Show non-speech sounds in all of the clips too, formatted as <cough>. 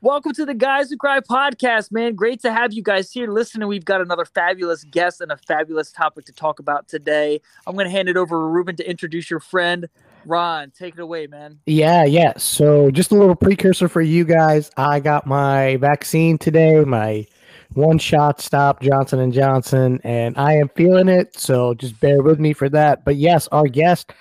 Welcome to the Guys Who Cry podcast, man. Great to have you guys here listening. We've got another fabulous guest and a fabulous topic to talk about today. I'm going to hand it over to Ruben to introduce your friend. Ron, take it away, man. Yeah, yeah. So, just a little precursor for you guys. I got my vaccine today, my one shot stop Johnson and Johnson, and I am feeling it. So, just bear with me for that. But yes, our guest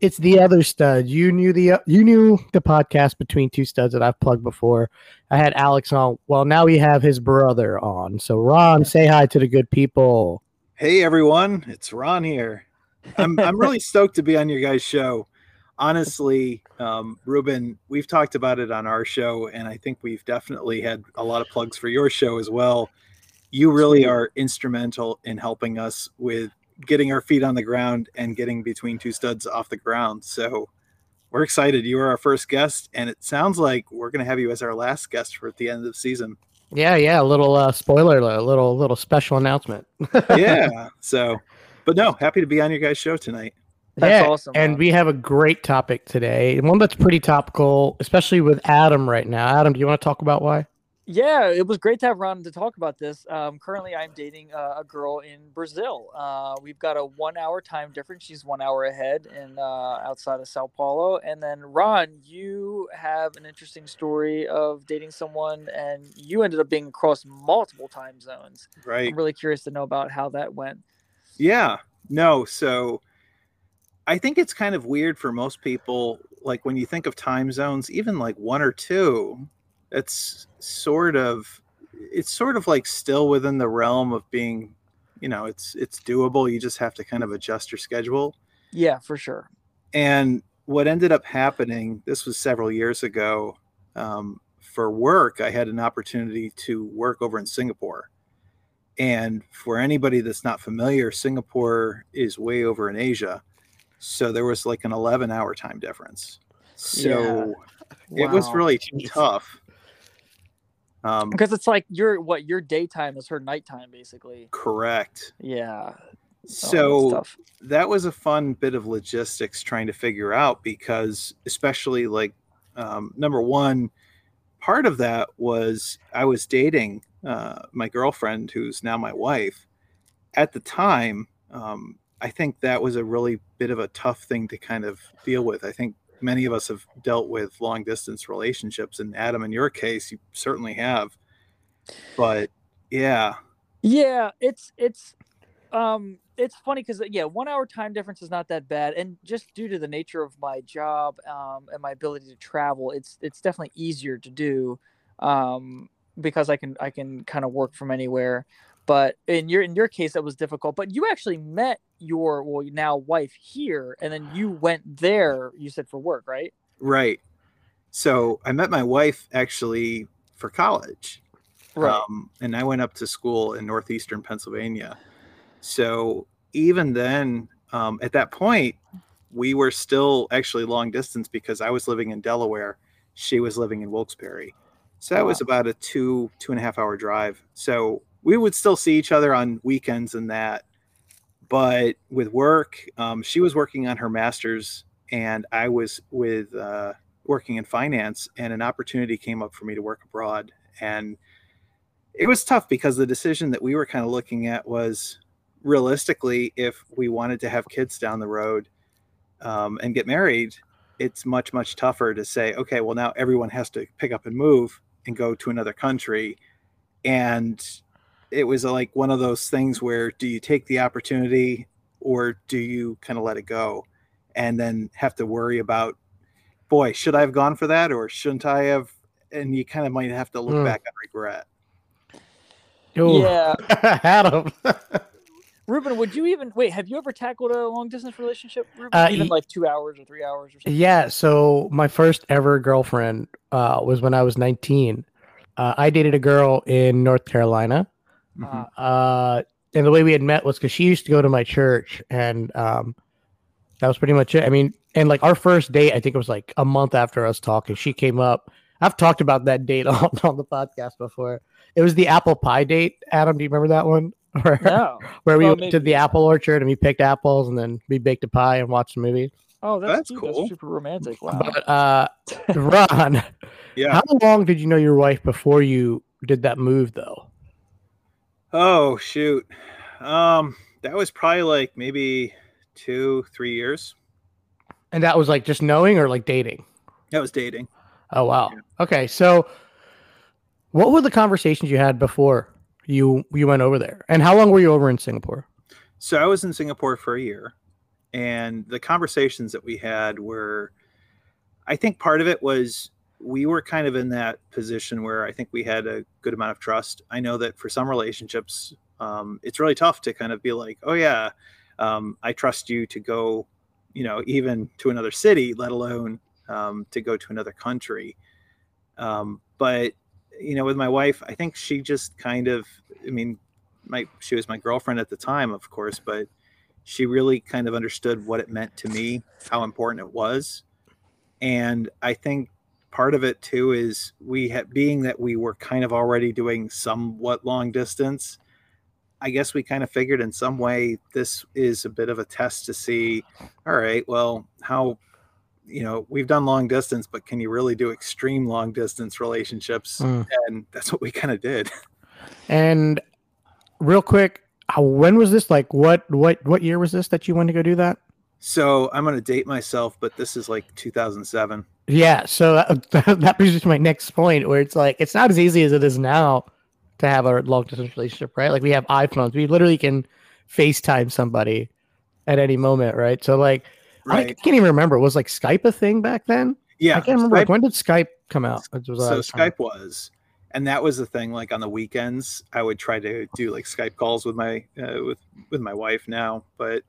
it's the other stud. You knew the you knew the podcast between two studs that I've plugged before. I had Alex on. Well, now we have his brother on. So Ron, say hi to the good people. Hey everyone, it's Ron here. I'm I'm <laughs> really stoked to be on your guys' show. Honestly, um, Ruben, we've talked about it on our show, and I think we've definitely had a lot of plugs for your show as well. You really are instrumental in helping us with getting our feet on the ground and getting between two studs off the ground. So we're excited. You are our first guest, and it sounds like we're going to have you as our last guest for at the end of the season. Yeah, yeah. A little uh, spoiler, a little little special announcement. <laughs> yeah. So, but no, happy to be on your guys' show tonight. That's yeah, awesome. And we have a great topic today, one that's pretty topical, especially with Adam right now. Adam, do you want to talk about why? Yeah, it was great to have Ron to talk about this. Um, currently, I'm dating a, a girl in Brazil. Uh, we've got a one-hour time difference. She's one hour ahead and uh, outside of Sao Paulo. And then, Ron, you have an interesting story of dating someone, and you ended up being across multiple time zones. Right. I'm really curious to know about how that went. Yeah. No. So, I think it's kind of weird for most people. Like when you think of time zones, even like one or two, it's sort of it's sort of like still within the realm of being you know it's it's doable. You just have to kind of adjust your schedule. Yeah for sure. And what ended up happening this was several years ago um, for work i had an opportunity to work over in singapore. And for anybody that's not familiar singapore is way over in asia. So there was like an 11 hour time difference. So yeah. it was really tough um, because it's like your what your daytime is her nighttime, basically. Correct. Yeah. Oh, so oh, that was a fun bit of logistics trying to figure out because, especially like um, number one, part of that was I was dating uh, my girlfriend, who's now my wife. At the time, um, I think that was a really bit of a tough thing to kind of deal with. I think many of us have dealt with long distance relationships and adam in your case you certainly have. But yeah. Yeah it's it's um it's funny because yeah one hour time difference is not that bad and just due to the nature of my job um, and my ability to travel it's it's definitely easier to do um, because i can i can kind of work from anywhere but in your in your case that was difficult but you actually met your well now wife here and then you went there you said for work right? Right. So i met my wife actually for college right. Um, and i went up to school in northeastern pennsylvania. So even then um, at that point we were still actually long distance because i was living in delaware she was living in wilkes-barre. So that wow. was about a two two and a half hour drive. So we would still see each other on weekends and that. But with work, um, she was working on her master's, and I was with uh, working in finance, and an opportunity came up for me to work abroad. And it was tough because the decision that we were kind of looking at was realistically, if we wanted to have kids down the road um, and get married, it's much, much tougher to say, okay, well, now everyone has to pick up and move and go to another country. And it was like one of those things where do you take the opportunity or do you kind of let it go and then have to worry about boy should i have gone for that or shouldn't i have and you kind of might have to look mm. back and regret Ooh. yeah <laughs> adam <laughs> Ruben, would you even wait? Have you ever tackled a long distance relationship, Ruben? Uh, even like two hours or three hours or something? Yeah. So my first ever girlfriend uh, was when I was 19. Uh, I dated a girl in North Carolina. Mm-hmm. Uh, and the way we had met was because she used to go to my church, and um, that was pretty much it. I mean, and like our first date, I think it was like a month after us talking. She came up. I've talked about that date <laughs> on, on the podcast before. It was the apple pie date. Adam, do you remember that one? <laughs> Where, no. where we well, went maybe. to the apple orchard and we picked apples and then we baked a pie and watched a movie. Oh, that's, That's cool. That's super romantic. Wow. But uh, Ron, <laughs> Yeah. how long did you know your wife before you did that move, though? Oh shoot. Um, that was probably like maybe two, three years. And that was like just knowing or like dating? That was dating. Oh wow. Yeah. Okay, so what were the conversations you had before you you went over there, and how long were you over in Singapore? So I was in Singapore for a year, and the conversations that we had were, I think part of it was we were kind of in that position where I think we had a good amount of trust. I know that for some relationships, um, it's really tough to kind of be like, oh yeah, um, I trust you to go, you know, even to another city, let alone um, to go to another country. Um, but you know, with my wife, I think she just kind of, I mean, my she was my girlfriend at the time, of course, but she really kind of understood what it meant to me, how important it was, and I think part of it too is we had being that we were kind of already doing somewhat long distance. I guess we kind of figured in some way this is a bit of a test to see, all right, well, how you know we've done long distance but can you really do extreme long distance relationships Mm. and that's what we kind of did And real quick, how, when was this? Like, what what what year was this that you went to go do that? so i'm going to date myself but this is like 2007 Yeah, so that, <laughs> that brings me to my next point, where it's like it's not as easy as it is now to have a long distance relationship, right? Like we have iPhones, we literally can FaceTime somebody at any moment, right? So like I right can't even remember. Was like Skype a thing back then? yeah I can't remember. Skype- Like, when did Skype come out? Was, so uh, skype was and that was the thing like on the weekends i would try to do like skype calls with my uh, with with my wife now but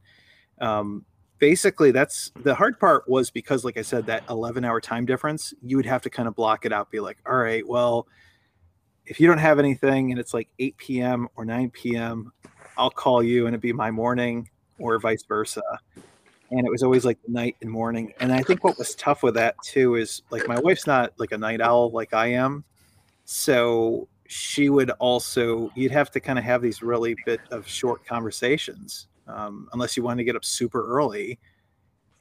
um basically that's the hard part was because like i said that 11 hour time difference you would have to kind of block it out be like all right well if you don't have anything and it's like 8 p.m or 9 p.m i'll call you and it'd be my morning or vice versa. And it was always like night and morning. And i think what was tough with that too is like my wife's not like a night owl like i am. So she would also you'd have to kind of have these really bit of short conversations um, unless you wanted to get up super early.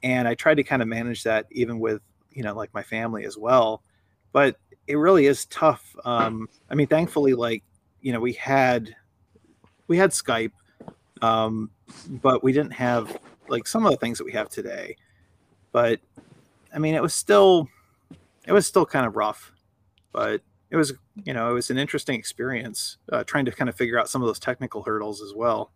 And i tried to kind of manage that even with you know like my family as well. But it really is tough um, i mean thankfully like you know we had we had skype um, but we didn't have like some of the things that we have today. But i mean it was still it was still kind of rough. But it was you know it was an interesting experience uh, trying to kind of figure out some of those technical hurdles as well.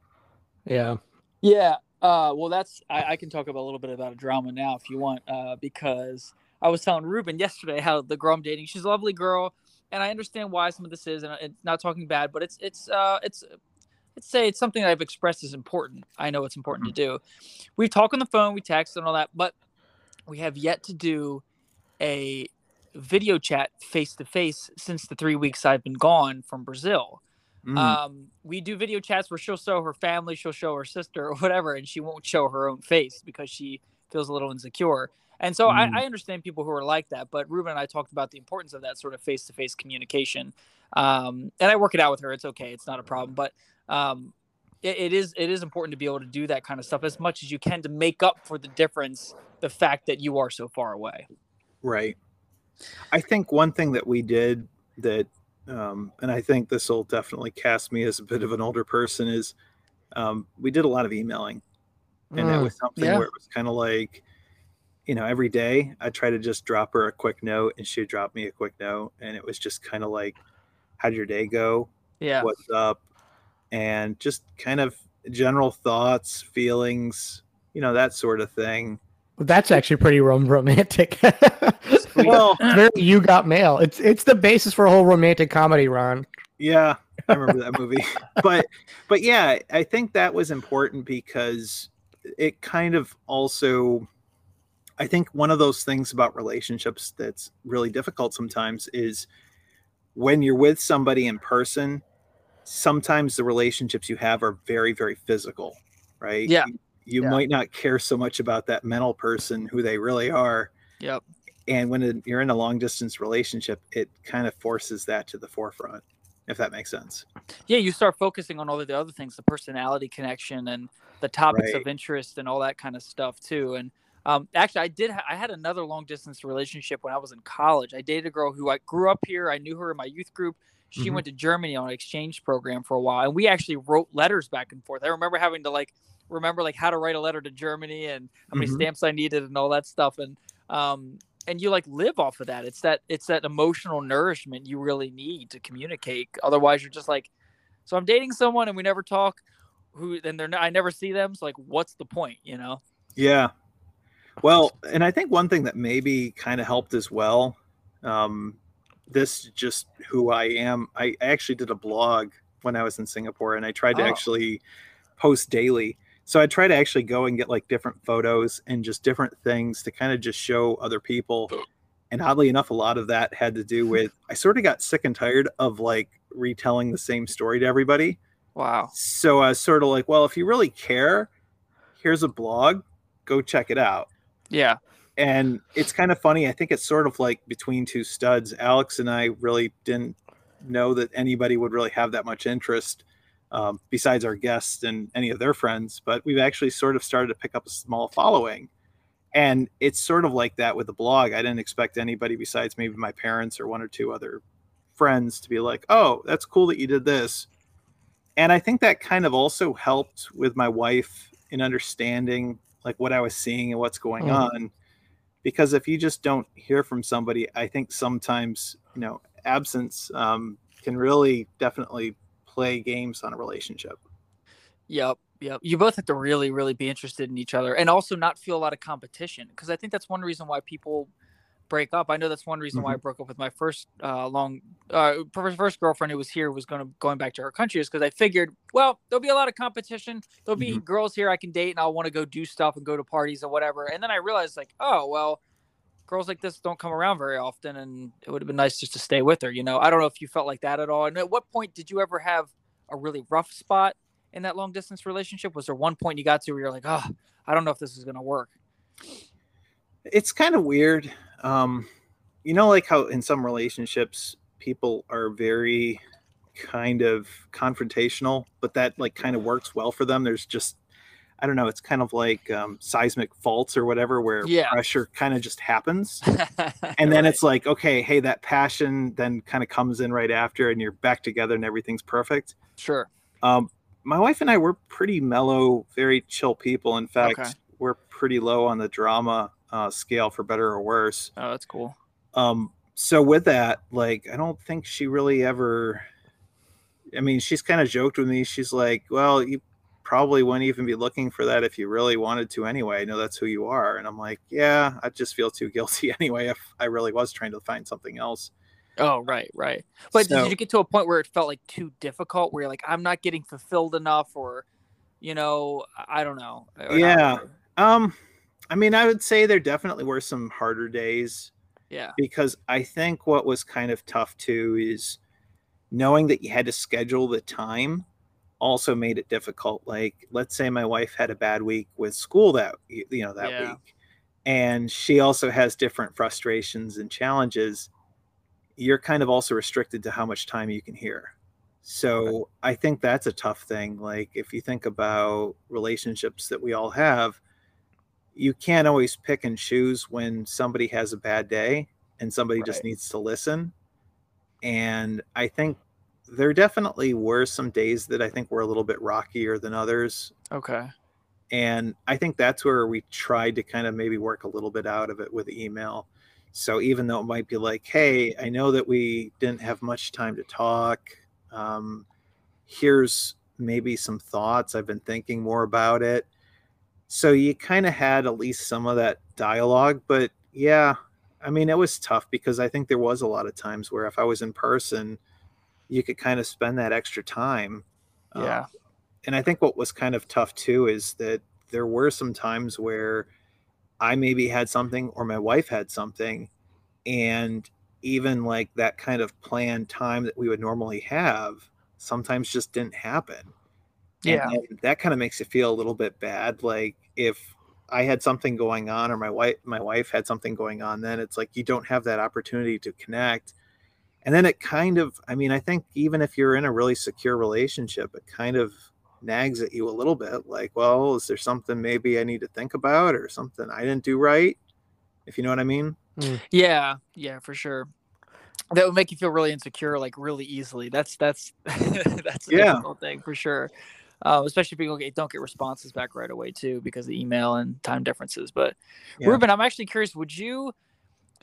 Yeah. Yeah. Uh, well, that's I, I can talk about a little bit about a drama now if you want, uh, because I was telling Ruben yesterday how the girl I'm dating, she's a lovely girl, and I understand why some of this is, and it's not talking bad, but it's it's uh, it's let's say it's something I've expressed as important. I know it's important to do. We talk on the phone, we text and all that, but we have yet to do a video chat face to face since the three weeks I've been gone from Brazil. Mm, Um, we do video chats where she'll show her family, she'll show her sister or whatever, and she won't show her own face because she feels a little insecure. And so Mm. I, I understand people who are like that, but Ruben and I talked about the importance of that sort of face to face communication. Um, and I work it out with her. It's okay. It's not a problem, but um, it, it is it is important to be able to do that kind of stuff as much as you can to make up for the difference, the fact that you are so far away. right i think one thing that we did that um, and i think this will definitely cast me as a bit of an older person is um, we did a lot of emailing and that Mm, was something yeah. where it was kind of like you know every day i try to just drop her a quick note and she'd drop me a quick note and it was just kind of like how'd your day go Yeah. what's up and just kind of general thoughts feelings you know that sort of thing That's actually pretty rom- romantic. <laughs> well Very you got mail. It's it's the basis for a whole romantic comedy, Ron. yeah i remember that movie <laughs> but but yeah i think that was important because it kind of also i think one of those things about relationships that's really difficult sometimes is when you're with somebody in person sometimes the relationships you have are very very physical right Yeah. you, you Yeah. might not care so much about that mental person who they really are Yep. and when it, you're in a long distance relationship it kind of forces that to the forefront if that makes sense yeah you start focusing on all of the other things the personality connection and the topics of interest and all that kind of stuff too and Um, actually, I did. Ha- I had another long distance relationship when I was in college. I dated a girl who I grew up here. I knew her in my youth group. She Mhm. went to Germany on an exchange program for a while, and we actually wrote letters back and forth. I remember having to like remember like how to write a letter to Germany and how many Mhm. stamps I needed and all that stuff. And um, and you like live off of that. It's that it's that emotional nourishment you really need to communicate. Otherwise, you're just like, so I'm dating someone and we never talk. Who then they're not, I never see them. So like, what's the point? You know? Yeah. Well, and I think one thing that maybe kind of helped as well, um, this just who I am. I I actually did a blog when I was in Singapore, and I tried to Oh. actually post daily. So I try to actually go and get like different photos and just different things to kind of just show other people. Oh. And oddly enough, a lot of that had to do with I sort of got sick and tired of like retelling the same story to everybody. Wow. So I was sort of like, well, if you really care, here's a blog, go check it out. Yeah. And it's kind of funny. I think it's sort of like between two studs. Alex and I really didn't know that anybody would really have that much interest um, besides our guests and any of their friends. But we've actually sort of started to pick up a small following. And it's sort of like that with the blog. I didn't expect anybody besides maybe my parents or one or two other friends to be like, oh, that's cool that you did this. And I think that kind of also helped with my wife in understanding like what I was seeing and what's going Mhm. on. Because if you just don't hear from somebody, I think sometimes, you know, absence um, can really definitely play games on a relationship. Yep. Yep. You both have to really, really be interested in each other and also not feel a lot of competition. Because I think that's one reason why people break up. I know that's one reason why I broke up with my first uh, long uh, first, girlfriend who was here was going to going back to her country is because I figured, well, there'll be a lot of competition. There'll be girls here I can date and I'll want to go do stuff and go to parties or whatever. And then I realized like, oh well, girls like this don't come around very often, and it would have been nice just to stay with her. You know, I don't know if you felt like that at all. And at what point did you ever have a really rough spot in that long distance relationship? Was there one point you got to where you're like, oh, I don't know if this is going to work? It's kind of weird. Um, you know, like how in some relationships people are very kind of confrontational, but that like kind of works well for them. There's just I don't know, it's kind of like um, seismic faults or whatever where Yeah. pressure kind of just happens. <laughs> and then it's like okay hey that passion then kind of comes in right after and you're back together and everything's perfect sure. um my wife and i were pretty mellow very chill people in fact Okay. we're pretty low on the drama uh, scale for better or worse Oh, that's cool. um so with that like i don't think she really ever i mean she's kind of joked with me she's like well you probably wouldn't even be looking for that if you really wanted to anyway i know that's who you are and i'm like yeah i just feel too guilty <laughs> anyway if i really was trying to find something else Oh, right, right. But So- did you get to a point where it felt like too difficult, where you're like, I'm not getting fulfilled enough, or, you know, I I don't know. Yeah. Um, I mean, I would say there definitely were some harder days Yeah. because I think what was kind of tough too is knowing that you had to schedule the time also made it difficult. Like, let's say my wife had a bad week with school that you know that Yeah. week, and she also has different frustrations and challenges. You're kind of also restricted to how much time you can hear. So I think that's a tough thing. Like if you think about relationships that we all have, you can't always pick and choose when somebody has a bad day and somebody just needs to listen. And I think there definitely were some days that I think were a little bit rockier than others. Okay. And I think that's where we tried to kind of maybe work a little bit out of it with email. So even though it might be like, hey, I know that we didn't have much time to talk. Um, here's maybe some thoughts. I've been thinking more about it. So you kind of had at least some of that dialogue. But yeah, I mean, it was tough because I think there was a lot of times where if I was in person, you could kind of spend that extra time. um, Yeah. and I think what was kind of tough too is that there were some times where I maybe had something or my wife had something, and even like that kind of planned time that we would normally have sometimes just didn't happen. And Yeah. then that kind of makes you feel a little bit bad. Like if I had something going on or my wife my wife had something going on, then it's like you don't have that opportunity to connect. And then it kind of, I mean, I think even if you're in a really secure relationship, it kind of nags at you a little bit like well is there something maybe i need to think about or something i didn't do right if you know what i mean Yeah, yeah, for sure. That would make you feel really insecure, like really easily. That's that's <laughs> that's a Yeah. difficult thing for sure. Uh, especially if people get, don't get responses back right away too because of email and time differences. But Yeah. Ruben, I'm actually curious. Would you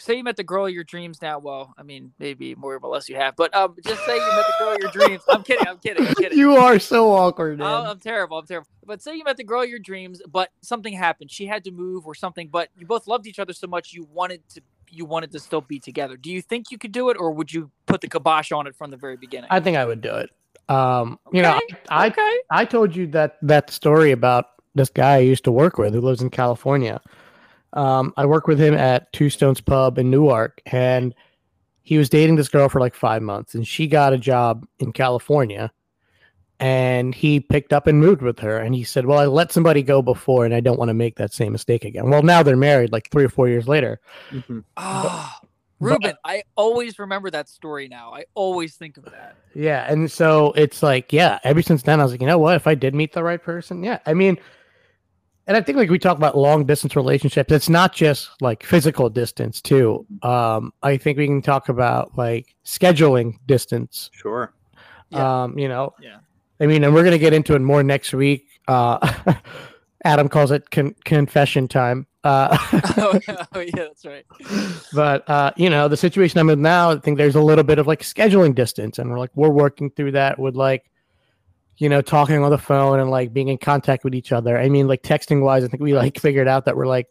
say you met the girl of your dreams now? Well, I mean, maybe more or less you have, but um, just say you met the girl of your dreams. I'm kidding. I'm kidding. I'm <laughs> kidding. You are so awkward, Oh, man. I'm terrible. I'm terrible. But say you met the girl of your dreams, but something happened. She had to move or something. But you both loved each other so much you wanted to you wanted to still be together. Do you think you could do it, or would you put the kibosh on it from the very beginning? I think I would do it. Um, you know, Okay, I okay. I told you that that story about this guy I used to work with who lives in California. Um, I worked with him at Two Stones Pub in Newark, and he was dating this girl for like five months, and she got a job in California, and he picked up and moved with her. And he said, "Well, I let somebody go before, and I don't want to make that same mistake again." Well, now they're married, like three or four years later. Mhm. Oh, but- Ruben, I always remember that story now. I always think of that. Yeah, and so it's like, yeah, ever since then I was like, you know what? If I did meet the right person, yeah. I mean, and I think like we talk about long distance relationships, it's not just like physical distance too. Um, I think we can talk about like scheduling distance. sure Yeah. Um, you know, Yeah. I mean, and we're gonna get into it more next week. Uh, <laughs> Adam calls it con- confession time. Uh, <laughs> <laughs> oh, yeah, oh, yeah, that's right. but uh, you know, the situation I'm in now, I think there's a little bit of like scheduling distance, and we're like we're working through that with like, you know, talking on the phone and like being in contact with each other. I mean, like texting wise, I think we like figured out that we're like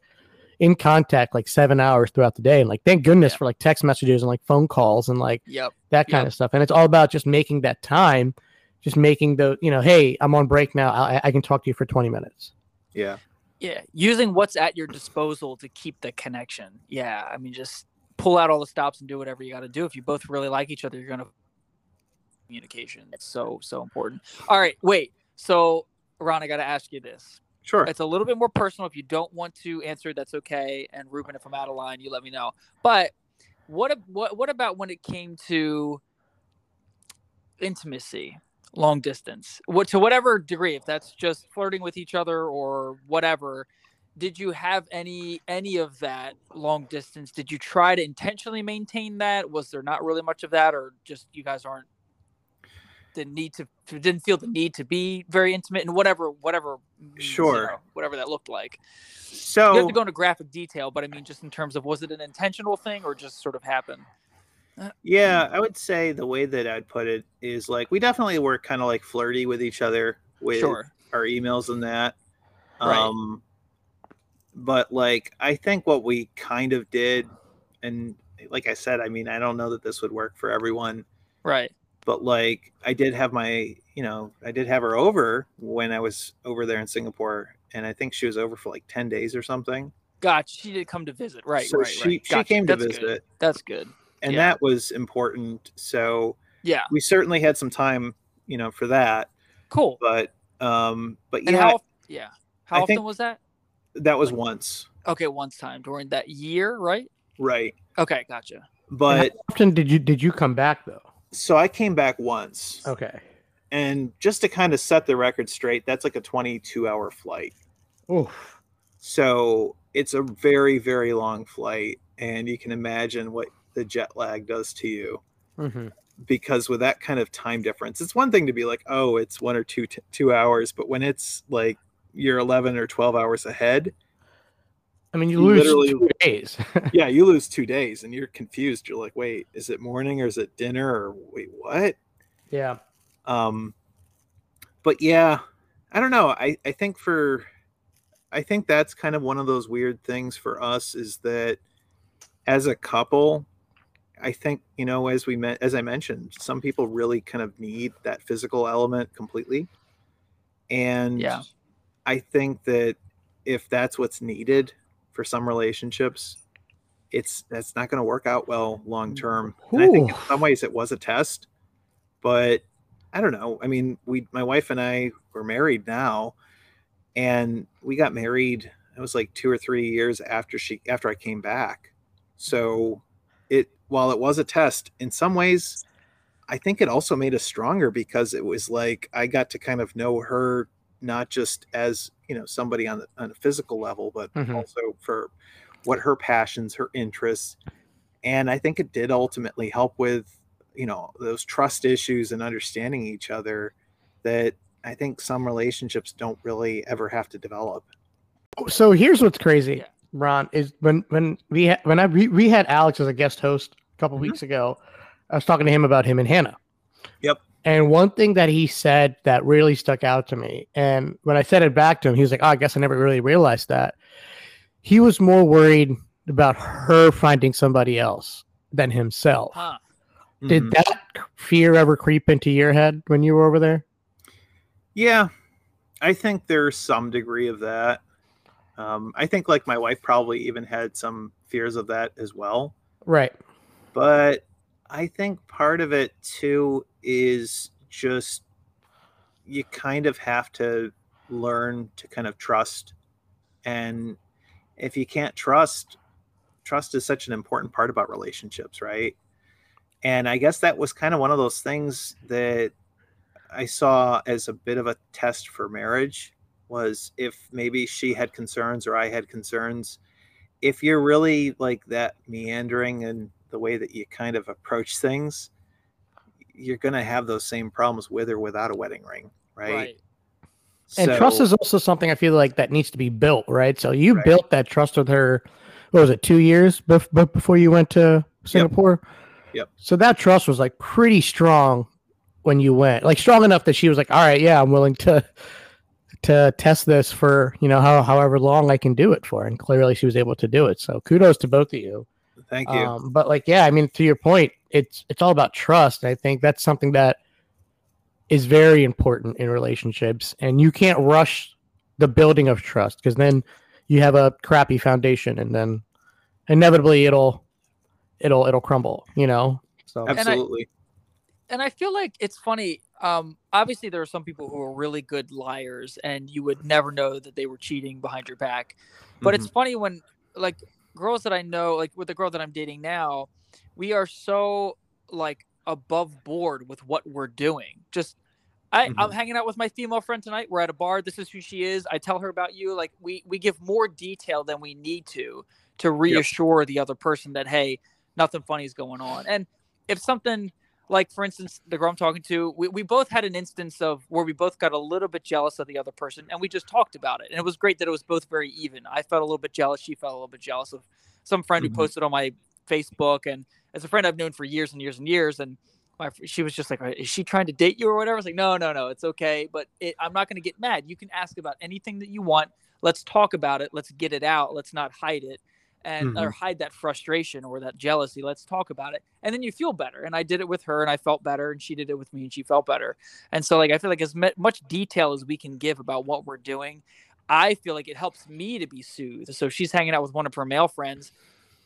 in contact like seven hours throughout the day, and like thank goodness Yeah. for like text messages and like phone calls and like Yep. that kind Yep. of stuff. And it's all about just making that time, just making the you know, hey, I'm on break now. I, I can talk to you for 20 minutes. yeah Yeah, using what's at your disposal to keep the connection. Yeah, I mean, just pull out all the stops and do whatever you got to do. If you both really like each other, you're gonna communication. It's so so important. All right, wait. So, Ron, I got to ask you this. sure It's a little bit more personal. If you don't want to answer, that's okay. And Ruben, if I'm out of line, you let me know. But what what what about when it came to intimacy, long distance? What to whatever degree, if that's just flirting with each other or whatever, did you have any any of that long distance? Did you try to intentionally maintain that? Was there not really much of that, or just you guys aren't didn't need to didn't feel the need to be very intimate and whatever whatever mm, you Sure. know, whatever that looked like so you have to go into graphic detail but i mean just in terms of was it an intentional thing or just sort of happened uh, Yeah, mm. I would say the way that I'd put it is like we definitely were kind of like flirty with each other with sure our emails and that. Right. Um but like I think what we kind of did and like I said, I mean, I don't know that this would work for everyone, right but like I did have my, you know, I did have her over when I was over there in Singapore and I think she was over for like 10 days or something. gotcha she did come to visit right so right she right. she Gotcha. came to That's visit good. that's good and Yeah. that was important. So yeah we certainly had some time, you know, for that. cool But um but and yeah, how yeah how I often was that that was once. okay once time during that year right Right. okay gotcha But How often did you did you come back though? So I came back once. Okay. And just to kind of set the record straight, that's like a 22 hour flight. Oof. So it's a very, very long flight. And you can imagine what the jet lag does to you. hmm Because with that kind of time difference, it's one thing to be like, oh, it's one or two t- two hours, but when it's like you're 11 or 12 hours ahead, I mean, you You lose two days. <laughs> yeah, you lose two days and you're confused. You're like, wait, is it morning or is it dinner or wait, what? yeah. um but yeah i don't know i i think for i think that's kind of one of those weird things for us is that as a couple i think you know as we met as i mentioned some people really kind of need that physical element completely and Yeah. i think that if that's what's needed for some relationships it's that's not going to work out well long term and i think in some ways it was a test but I don't know. I mean, we, my wife and I were married now, and we got married. It was like two or three years after she, after I came back. So, it while it was a test, in some ways, I think it also made us stronger because it was like I got to kind of know her not just as you know somebody on the, on a physical level, but Mhm. also for what her passions, her interests, and I think it did ultimately help with you know those trust issues and understanding each other that I think some relationships don't really ever have to develop. So here's what's crazy, Ron, is when when we ha- when I we, we had Alex as a guest host a couple Mhm. weeks ago, I was talking to him about him and Hannah. Yep. And one thing that he said that really stuck out to me, and when I said it back to him, he was like, "Oh, I guess I never really realized that." He was more worried about her finding somebody else than himself. Huh. Did Mhm. that fear ever creep into your head when you were over there? Yeah, I think there's some degree of that. Um, I think like my wife probably even had some fears of that as well. Right. But I think part of it too is just you kind of have to learn to kind of trust. And if you can't trust, trust is such an important part about relationships, right? And I guess that was kind of one of those things that I saw as a bit of a test for marriage was if maybe she had concerns or I had concerns. If you're really like that meandering and the way that you kind of approach things, you're going to have those same problems with or without a wedding ring, right? Right. And trust is also something I feel like that needs to be built, right? So you Right. built that trust with her. What was it? Two years bef- bef- before you went to Singapore. Yep. So that trust was like pretty strong when you went, like strong enough that she was like, "All right, yeah, I'm willing to to test this for you know how, however long I can do it for." And clearly, she was able to do it. So kudos to both of you. Thank you. Um, but like, yeah, I mean, to your point, it's it's all about trust. I think that's something that is very important in relationships, and you can't rush the building of trust because then you have a crappy foundation, and then inevitably it'll it'll it'll crumble. You know. So Absolutely. and I feel like it's funny. Um, obviously, there are some people who are really good liars, and you would never know that they were cheating behind your back. But it's funny when, like, girls that I know, like with the girl that I'm dating now, we are so like above board with what we're doing. Just, I, I'm mm-hmm. hanging out with my female friend tonight. We're at a bar. This is who she is. I tell her about you. Like, we we give more detail than we need to to reassure the other person that hey, nothing funny is going on. And if something like for instance the girl i'm talking to we, we both had an instance of where we both got a little bit jealous of the other person and we just talked about it and it was great that it was both very even. I felt a little bit jealous she felt a little bit jealous of some friend Mhm. who posted on my facebook and as a friend i've known for years and years and years and my, she was just like is she trying to date you or whatever? I was like no no no it's okay but it, i'm not going to get mad. You can ask about anything that you want. Let's talk about it. Let's get it out. Let's not hide it and or hide that frustration or that jealousy let's talk about it and then you feel better and i did it with her and i felt better and she did it with me and she felt better and so like i feel like as much detail as we can give about what we're doing i feel like it helps me to be soothed so she's hanging out with one of her male friends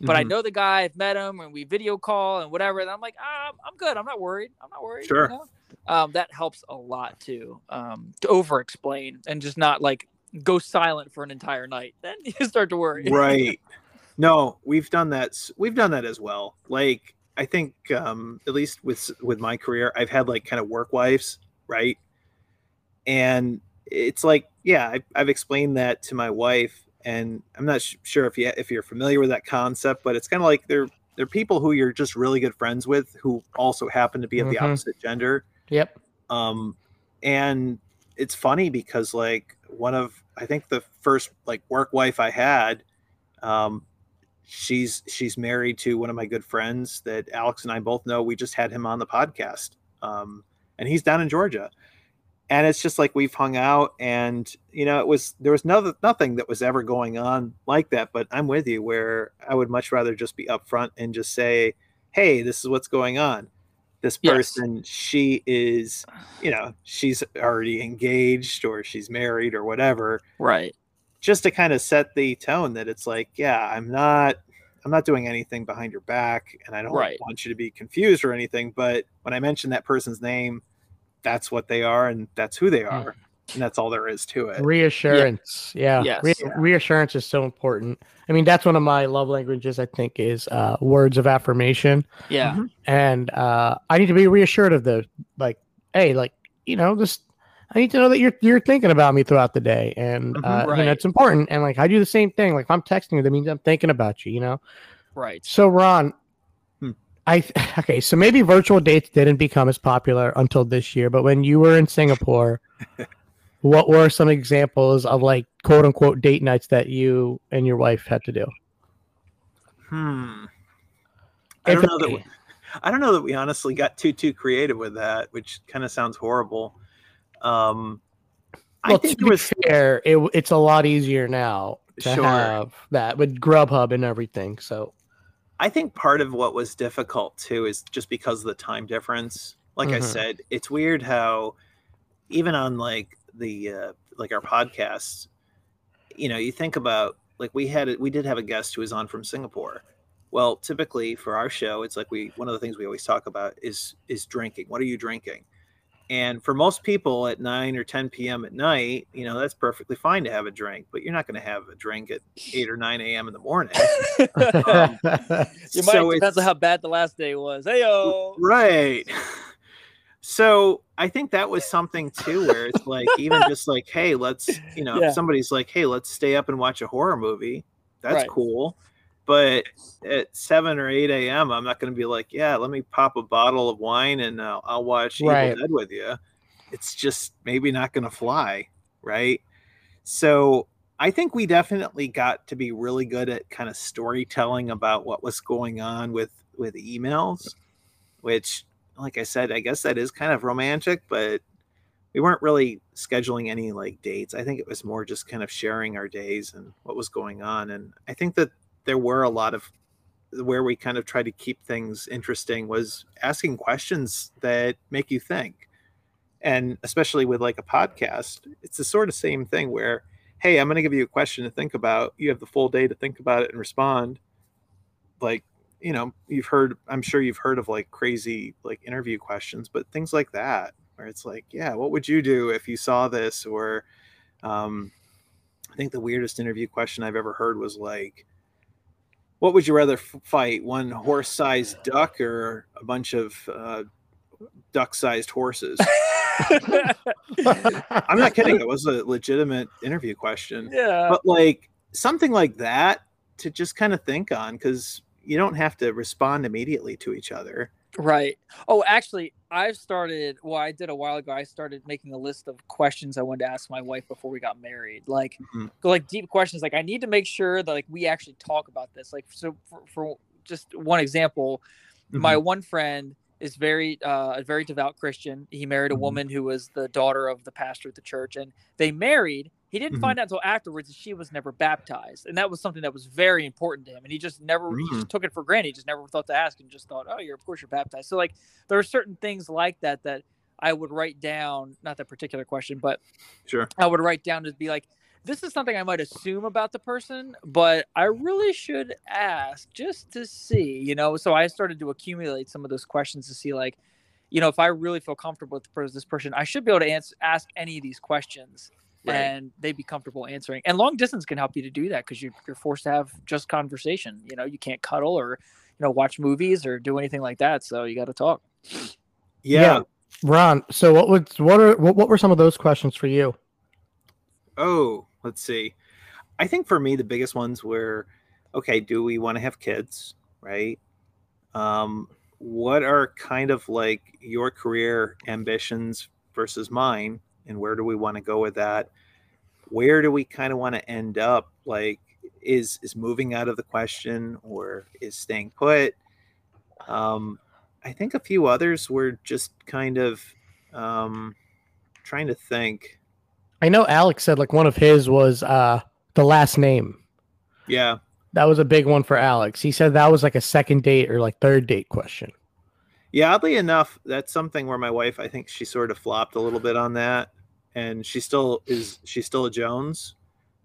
but I Mhm. know the guy. I've met him, and we video call and whatever. And I'm like, ah, I'm good. I'm not worried. I'm not worried. you Sure. know? Um, that helps a lot too. Um, to over explain and just not like go silent for an entire night. <laughs> Then you start to worry. right no we've done that we've done that as well like i think um at least with with my career i've had like kind of work wives right and it's like yeah I, i've explained that to my wife and i'm not sh- sure if you if you're familiar with that concept but it's kind of like they're they're people who you're just really good friends with who also happen to be of the Mhm. opposite gender Yep. um and it's funny because like one of i think the first like work wife i had um she's she's married to one of my good friends that alex and i both know we just had him on the podcast um and he's down in georgia and it's just like we've hung out and you know it was there was no, nothing that was ever going on like that but i'm with you where i would much rather just be upfront and just say hey this is what's going on this Yes. person she is you know she's already engaged or she's married or whatever Right. Just to kind of set the tone that it's like yeah i'm not i'm not doing anything behind your back and i don't Right. want you to be confused or anything but when i mention that person's name that's what they are and that's who they Mm. are and that's all there is to it. Reassurance. Yeah. Yes. Re- Yeah. Reassurance is so important. I mean, that's one of my love languages, I think, is uh, words of affirmation. Yeah. And uh, I need to be reassured of the like, hey, like, you know, just I need to know that you're you're thinking about me throughout the day. And Mhm. uh, you know, it's important. And like I do the same thing. Like if I'm texting you, that means I'm thinking about you, you know? Right. So Ron, Hmm. I <laughs> okay, so maybe virtual dates didn't become as popular until this year, but when you were in Singapore, <laughs> what were some examples of like quote unquote date nights that you and your wife had to do? Hmm. I don't know that. We, I don't know that we honestly got too too creative with that, which kind of sounds horrible. Um, I Well, to think be there was fair, it, it's a lot easier now to Sure. have that with Grubhub and everything. So I think part of what was difficult too is just because of the time difference. Like I Mhm. said, it's weird how even on like the uh, like our podcasts, you know, you think about like we had we did have a guest who was on from Singapore. Well, typically for our show, it's like we one of the things we always talk about is is drinking. What are you drinking? And for most people at 9 or 10 p.m. at night, you know, that's perfectly fine to have a drink, but you're not going to have a drink at 8 or 9 a.m. in the morning. <laughs> Um, You might So depends on how bad the last day was. Hey yo. Right. <laughs> So I think that was something too, where it's like even <laughs> just like, hey, let's you know, Yeah. if somebody's like, hey, let's stay up and watch a horror movie, that's Right. cool. But at seven or eight a.m., I'm not going to be like, yeah, let me pop a bottle of wine and uh, I'll watch Right. Evil Dead with you. It's just maybe not going to fly, right? So I think we definitely got to be really good at kind of storytelling about what was going on with with emails, which, like I said, I guess that is kind of romantic, but we weren't really scheduling any like dates. I think it was more just kind of sharing our days and what was going on. And I think that there were a lot of where we kind of tried to keep things interesting was asking questions that make you think. And especially with like a podcast, it's the sort of same thing where, hey, I'm going to give you a question to think about. You have the full day to think about it and respond. Like, you know, you've heard, I'm sure you've heard of like crazy like interview questions, but things like that, where it's like, yeah, what would you do if you saw this? Or, um, I think the weirdest interview question I've ever heard was like, what would you rather f- fight, one horse-sized duck or a bunch of uh, duck-sized horses? <laughs> I'm not kidding. It was a legitimate interview question, yeah. but like something like that to just kind of think on because you don't have to respond immediately to each other. Right. Oh, actually, I've started. Well, I did a while ago. I started making a list of questions I wanted to ask my wife before we got married. Like, Mhm. like deep questions. Like, I need to make sure that like we actually talk about this. Like, so for, for just one example, my one friend is very uh, a very devout Christian. He married a Mhm. woman who was the daughter of the pastor at the church, and they married. He didn't Mhm. find out until afterwards that she was never baptized, and that was something that was very important to him. And he just never he just took it for granted. He just never thought to ask, and just thought, "Oh, you're of course you're baptized." So like there are certain things like that that I would write down. Not that particular question, but Sure. I would write down to be like, this is something I might assume about the person, but I really should ask just to see, you know. So I started to accumulate some of those questions to see, like, you know, if I really feel comfortable with this person, I should be able to answer, ask any of these questions, Right. and they'd be comfortable answering. And long distance can help you to do that because you're, you're forced to have just conversation. You know, you can't cuddle or you know watch movies or do anything like that, so you got to talk. Yeah. Ron, so what would what are what, what were some of those questions for you? Oh, let's see. I think for me the biggest ones were okay, do we want to have kids, right? Um what are kind of like your career ambitions versus mine and where do we want to go with that? Where do we kind of want to end up? Like is is moving out of the question or is staying put? Um I think a few others were just kind of um trying to think. I know Alex said like one of his was uh the last name. Yeah. That was a big one for Alex. He said that was like a second date or like third date question. Yeah, oddly enough, that's something where my wife, I think she sort of flopped a little bit on that, and she still is. She's still a Jones.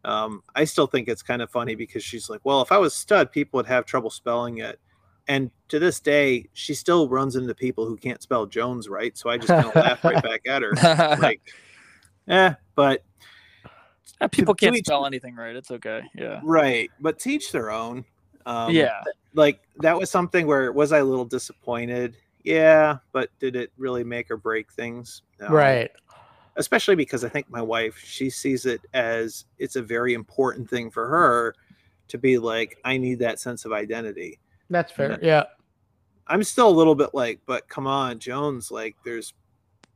Um, I still think it's kind of funny because she's like, "Well, if I was stud, people would have trouble spelling it." And to this day, she still runs into people who can't spell Jones right. So I just kind of laugh right back at her. <laughs> Like, eh, but Uh, people can't each- spell anything right. It's okay. Yeah. right, but teach their own. Um, yeah. like that was something where was I a little disappointed? Yeah, but did it really make or break things? No. Right. Especially because I think my wife, she sees it as it's a very important thing for her to be like, I need that sense of identity. That's fair. Yeah. I'm still a little bit like, but come on, Jones, like there's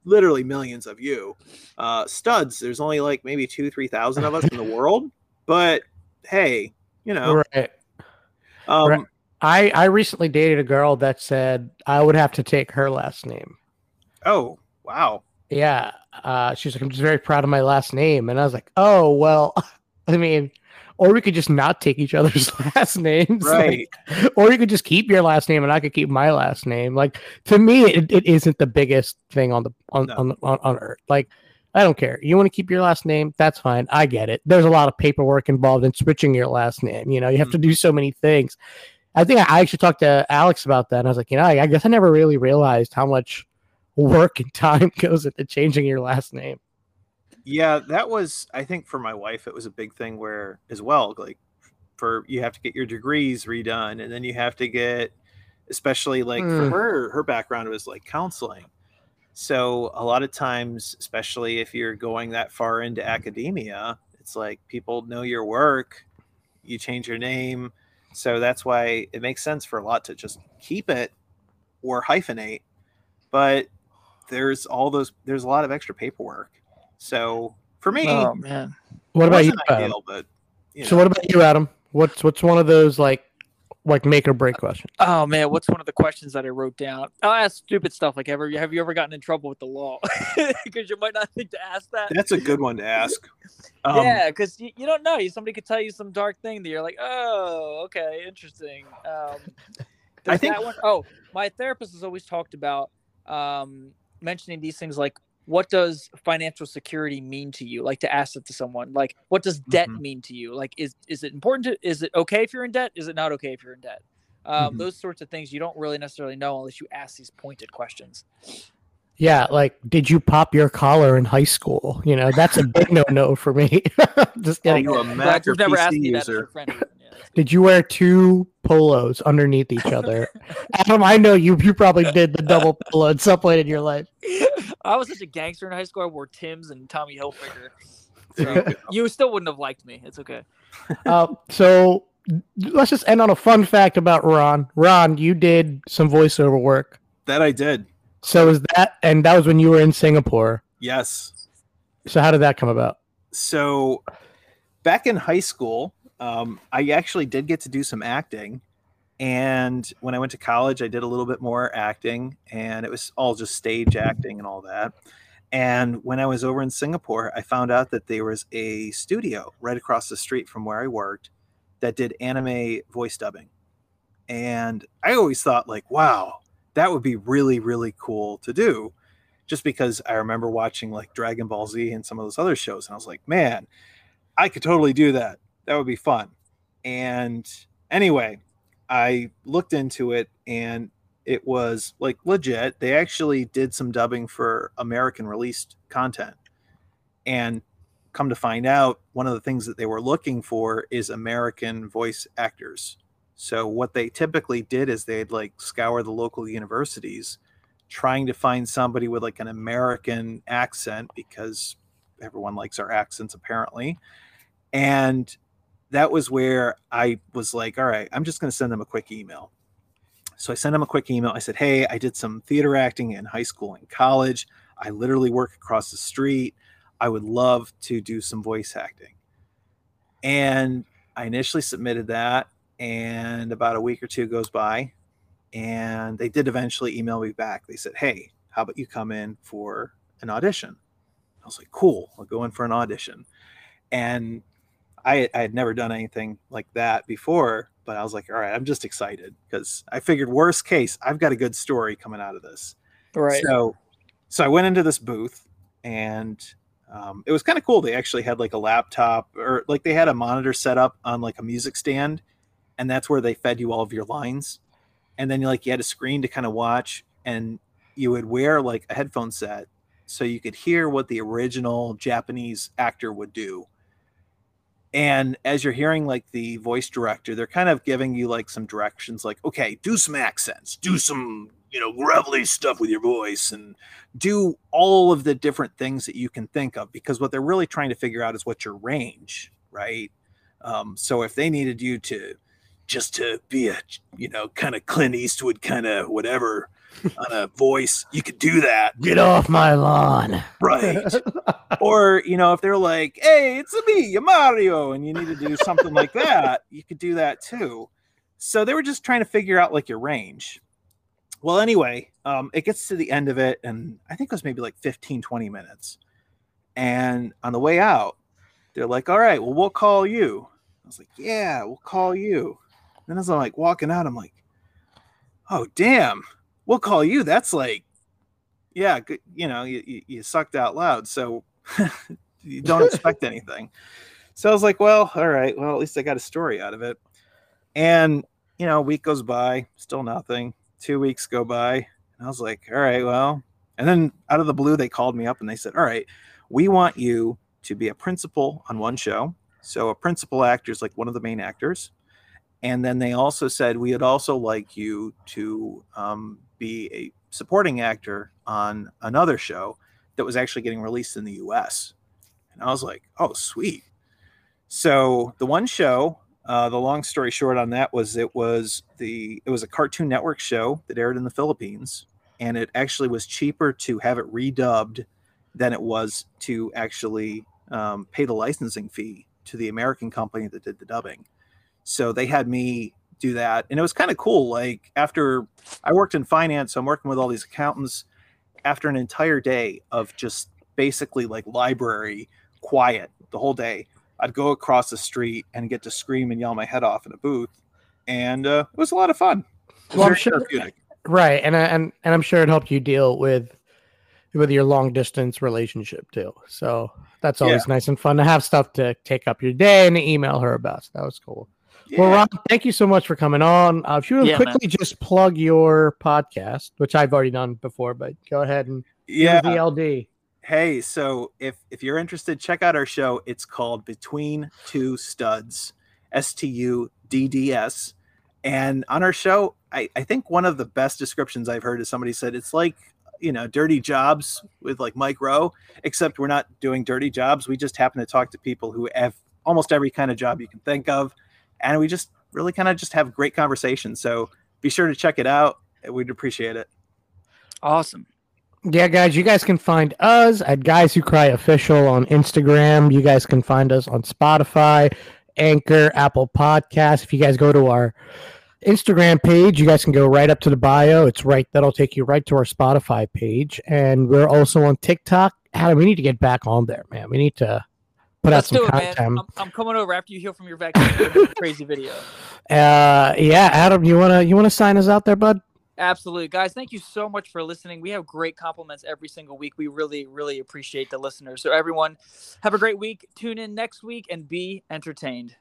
literally millions of you. Uh studs, there's only like maybe two, three thousand of us in the <laughs> world. But hey, you know, Right. um Right. I I recently dated a girl that said I would have to take her last name. oh wow. Yeah. Uh, she's like, I'm just very proud of my last name, and I was like, oh well. <laughs> I mean, or we could just not take each other's <laughs> last names, like, Right. or you could just keep your last name, and I could keep my last name. Like to me, it, it isn't the biggest thing on the on No. on, the, on on earth. Like. I don't care. You want to keep your last name? That's fine. I get it. There's a lot of paperwork involved in switching your last name. You know, you have to do so many things. I think I actually talked to Alex about that, and I was like, you know, I, I guess I never really realized how much work and <laughs> time goes into changing your last name. Yeah, that was I think for my wife it was a big thing where as well like for you have to get your degrees redone and then you have to get especially like for Mm. her her background was like counseling. So a lot of times especially if you're going that far into academia, it's like people know your work, you change your name. So that's why it makes sense for a lot to just keep it or hyphenate. But there's all those there's a lot of extra paperwork. So for me, Oh man. What about you? ideal, but you So what about you, Adam? What's what's one of those like like make or break question. Oh man, what's one of the questions that I wrote down? I'll ask stupid stuff like ever have you ever gotten in trouble with the law? <laughs> Because you might not think to ask that. that's a good one to ask. <laughs> Um, yeah, because you, you don't know. Somebody could tell you some dark thing that you're like, oh, okay, interesting. Um, I there's think- that one- oh, my therapist has always talked about um, mentioning these things like, what does financial security mean to you? Like to ask it to someone. Like, what does debt Mhm. mean to you? Like, is is it important to? Is it okay if you're in debt? Is it not okay if you're in debt? Um, Mhm. Those sorts of things you don't really necessarily know unless you ask these pointed questions. Yeah, like did you pop your collar in high school? You know, that's a big no no <laughs> for me. <laughs> Just Are kidding. you a Mac or never PC asked me that user? your friend. Yeah. Did you wear two polos underneath each other? <laughs> Adam, I know you you probably did the double polo at some point in your life. I was such a gangster in high school. I wore Tim's and Tommy Hilfiger. <laughs> So you you still wouldn't have liked me. It's okay. <laughs> Uh, so let's just end on a fun fact about Ron. Ron, you did some voiceover work. That I did. So is that and that was when you were in Singapore. Yes. So how did that come about? So back in high school, um, I actually did get to do some acting. And when I went to college, I did a little bit more acting, and it was all just stage acting and all that. And when I was over in Singapore, I found out that there was a studio right across the street from where I worked that did anime voice dubbing. And I always thought, like, wow, that would be really, really cool to do. Just because I remember watching like Dragon Ball Z and some of those other shows, and I was like, man, I could totally do that. That would be fun. And anyway, I looked into it and it was like legit. They actually did some dubbing for American released content. And come to find out, one of the things that they were looking for is American voice actors. So what they typically did is they'd like scour the local universities trying to find somebody with like an American accent because everyone likes our accents apparently. And that was where I was like, all right, I'm just going to send them a quick email. So I sent them a quick email. I said, hey, I did some theater acting in high school and college. I literally work across the street. I would love to do some voice acting. And I initially submitted that, and about a week or two goes by, and they did eventually email me back. They said, hey, how about you come in for an audition? I was like, cool, I'll go in for an audition. And I, I had never done anything like that before, but I was like, all right, I'm just excited because I figured worst case, I've got a good story coming out of this. Right. So, so I went into this booth, and um, it was kind of cool. They actually had like a laptop, or like they had a monitor set up on like a music stand, and that's where they fed you all of your lines. And then you like you had a screen to kind of watch, and you would wear like a headphone set, so you could hear what the original Japanese actor would do. And as you're hearing like the voice director, they're kind of giving you like some directions, like, okay, do some accents, do some, you know, gravelly stuff with your voice, and do all of the different things that you can think of. Because what they're really trying to figure out is what's your range, right? Um, so if they needed you to just to be a, you know, kind of Clint Eastwood kind of whatever on a voice, you could do that. Get off my lawn. Right. <laughs> or, you know, if they're like, hey, it's me, Mario, and you need to do something like that, you could do that too. So they were just trying to figure out like your range. Well, anyway, um, it gets to the end of it, and I think it was maybe like 15, 20 minutes. And on the way out, they're like, all right, well, we'll call you. I was like, yeah, we'll call you. And as I'm like walking out, I'm like, oh, damn we'll call you. That's like, yeah, you know, you, you, sucked out loud. So <laughs> you don't <laughs> expect anything. So I was like, well, all right. Well, at least I got a story out of it. And, you know, a week goes by, still nothing. Two weeks go by. And I was like, all right, well. And then out of the blue, they called me up and they said, all right, we want you to be a principal on one show. So a principal actor is like one of the main actors. And then they also said, we would also like you to um, be a supporting actor on another show that was actually getting released in the US. And I was like, oh, sweet. So the one show, uh, the long story short on that was it was the it was a Cartoon Network show that aired in the Philippines, and it actually was cheaper to have it redubbed than it was to actually um, pay the licensing fee to the American company that did the dubbing. So they had me do that. And it was kind of cool. Like after I worked in finance, so I'm working with all these accountants. After an entire day of just basically like library quiet the whole day, I'd go across the street and get to scream and yell my head off in a booth, and uh, it was a lot of fun. Well, I'm sure, right, and and and I'm sure it helped you deal with with your long distance relationship too. So that's always yeah. nice and fun to have stuff to take up your day and email her about. So that was cool. Yeah. Well, Ron, thank you so much for coming on. Uh, if you would yeah, quickly man. just plug your podcast, which I've already done before, but go ahead and yeah, VLD. Hey, so if if you're interested, check out our show. It's called Between Two Studds, S T U D D S. And on our show, I, I think one of the best descriptions I've heard is somebody said it's like you know dirty jobs with like Mike Rowe, except we're not doing dirty jobs. We just happen to talk to people who have almost every kind of job you can think of and we just really kind of just have great conversations. So be sure to check it out. We'd appreciate it. Awesome. Yeah, guys, you guys can find us at Guys Who Cry Official on Instagram. You guys can find us on Spotify, Anchor, Apple Podcasts. If you guys go to our Instagram page, you guys can go right up to the bio. It's right that'll take you right to our Spotify page. And we're also on TikTok. Adam, we need to get back on there, man. We need to put Let's out some content. I'm, I'm, coming over after you heal from your vaccine. <laughs> crazy video. Uh, yeah, Adam, you wanna you wanna sign us out there, bud? Absolutely, guys. Thank you so much for listening. We have great compliments every single week. We really, really appreciate the listeners. So everyone, have a great week. Tune in next week and be entertained.